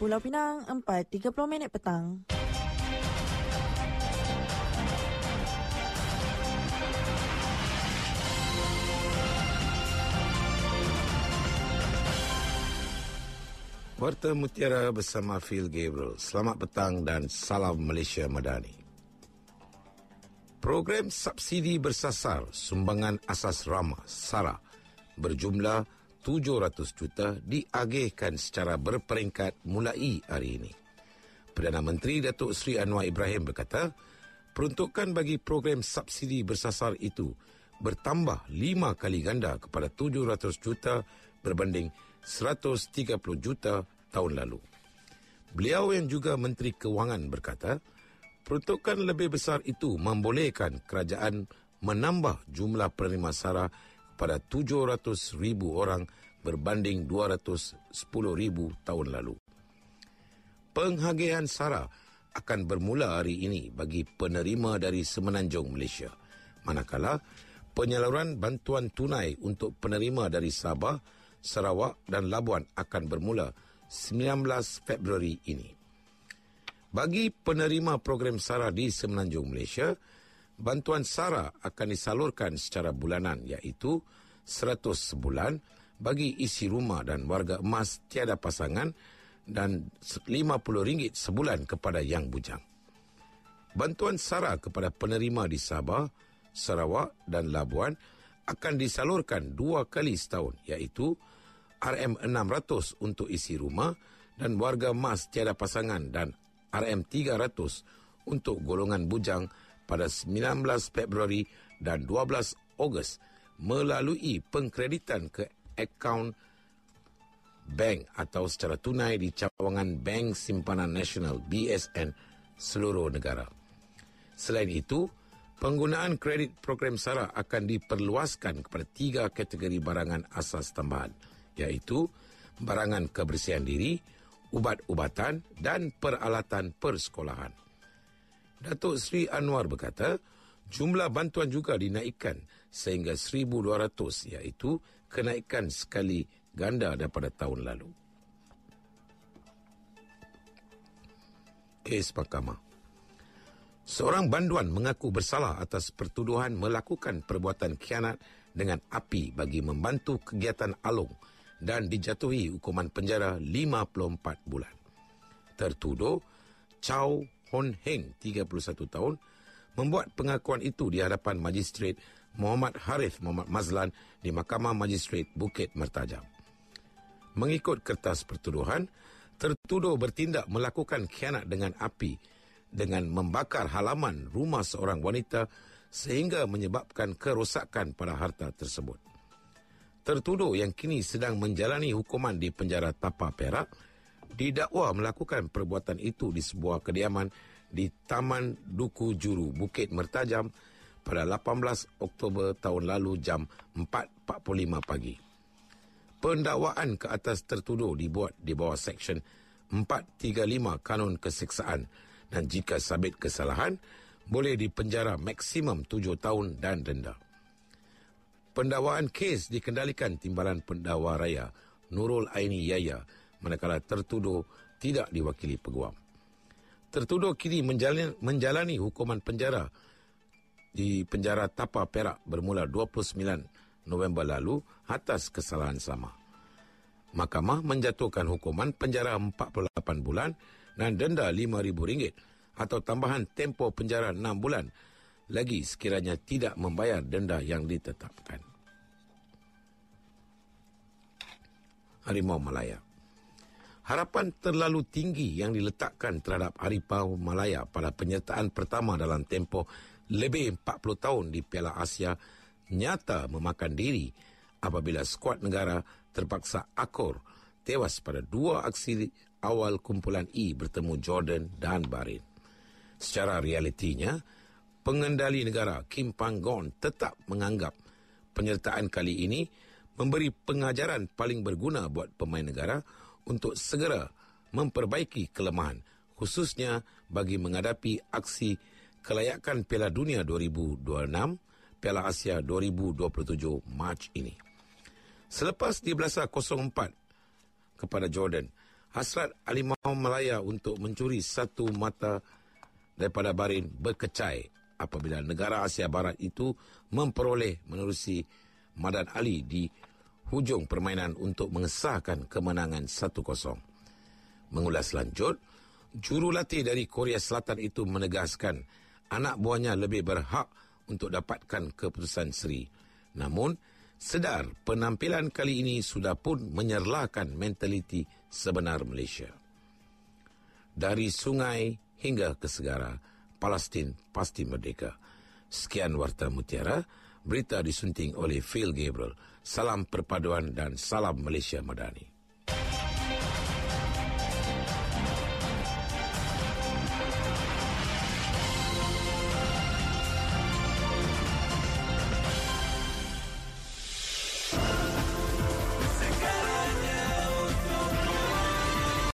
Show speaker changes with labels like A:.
A: Pulau Pinang 4.30 minit petang.
B: Warta Mutiara bersama Phil Gabriel. Selamat petang dan salam Malaysia Madani. Program subsidi bersasar sumbangan asas ramah SARA berjumlah 700 juta diagihkan secara berperingkat mulai hari ini. Perdana Menteri Datuk Seri Anwar Ibrahim berkata, peruntukan bagi program subsidi bersasar itu bertambah lima kali ganda kepada 700 juta berbanding 130 juta tahun lalu. Beliau yang juga Menteri Kewangan berkata, peruntukan lebih besar itu membolehkan kerajaan menambah jumlah penerima SARA kepada 700 ribu orang berbanding 210 ribu tahun lalu. Penghagian SARA akan bermula hari ini bagi penerima dari Semenanjung Malaysia. Manakala penyaluran bantuan tunai untuk penerima dari Sabah Sarawak dan Labuan akan bermula 19 Februari ini. Bagi penerima program SARA di Semenanjung Malaysia, bantuan SARA akan disalurkan secara bulanan iaitu 100 sebulan bagi isi rumah dan warga emas tiada pasangan dan RM50 sebulan kepada yang bujang. Bantuan SARA kepada penerima di Sabah, Sarawak dan Labuan akan disalurkan dua kali setahun iaitu RM600 untuk isi rumah dan warga emas tiada pasangan dan RM300 untuk golongan bujang pada 19 Februari dan 12 Ogos melalui pengkreditan ke akaun bank atau secara tunai di cawangan Bank Simpanan Nasional BSN seluruh negara. Selain itu, Penggunaan kredit program SARA akan diperluaskan kepada tiga kategori barangan asas tambahan, iaitu barangan kebersihan diri, ubat-ubatan dan peralatan persekolahan. Datuk Sri Anwar berkata, jumlah bantuan juga dinaikkan sehingga 1,200 iaitu kenaikan sekali ganda daripada tahun lalu. Kes Mahkamah Seorang banduan mengaku bersalah atas pertuduhan melakukan perbuatan khianat dengan api bagi membantu kegiatan Along dan dijatuhi hukuman penjara 54 bulan. Tertuduh Chow Hon Heng, 31 tahun, membuat pengakuan itu di hadapan Magistrat Muhammad Harith Muhammad Mazlan di Mahkamah Magistrat Bukit Mertajam. Mengikut kertas pertuduhan, tertuduh bertindak melakukan khianat dengan api dengan membakar halaman rumah seorang wanita sehingga menyebabkan kerosakan pada harta tersebut. Tertuduh yang kini sedang menjalani hukuman di penjara Tapa Perak didakwa melakukan perbuatan itu di sebuah kediaman di Taman Duku Juru Bukit Mertajam pada 18 Oktober tahun lalu jam 4.45 pagi. Pendakwaan ke atas tertuduh dibuat di bawah Seksyen 435 Kanun Keseksaan dan jika sabit kesalahan, boleh dipenjara maksimum tujuh tahun dan denda. Pendakwaan kes dikendalikan Timbalan Pendakwa Raya Nurul Aini Yaya manakala tertuduh tidak diwakili peguam. Tertuduh kini menjalani, menjalani hukuman penjara di penjara Tapa Perak bermula 29 November lalu atas kesalahan sama. Mahkamah menjatuhkan hukuman penjara 48 bulan dan denda RM5,000 atau tambahan tempoh penjara 6 bulan lagi sekiranya tidak membayar denda yang ditetapkan. Harimau Malaya Harapan terlalu tinggi yang diletakkan terhadap Harimau Malaya pada penyertaan pertama dalam tempoh lebih 40 tahun di Piala Asia nyata memakan diri apabila skuad negara terpaksa akur tewas pada dua aksi awal kumpulan E bertemu Jordan dan Bahrain. Secara realitinya, pengendali negara Kim Panggon tetap menganggap penyertaan kali ini memberi pengajaran paling berguna buat pemain negara untuk segera memperbaiki kelemahan khususnya bagi menghadapi aksi kelayakan Piala Dunia 2026 Piala Asia 2027 Mac ini. Selepas di belasa 04 kepada Jordan, Hasrat Ali Mahu Melaya untuk mencuri satu mata daripada Barin berkecai apabila negara Asia Barat itu memperoleh menerusi Madan Ali di hujung permainan untuk mengesahkan kemenangan 1-0. Mengulas lanjut, jurulatih dari Korea Selatan itu menegaskan anak buahnya lebih berhak untuk dapatkan keputusan seri. Namun, sedar penampilan kali ini sudah pun menyerlahkan mentaliti sebenar Malaysia. Dari sungai hingga ke segara, Palestin pasti merdeka. Sekian Warta Mutiara, berita disunting oleh Phil Gabriel. Salam perpaduan dan salam Malaysia Madani.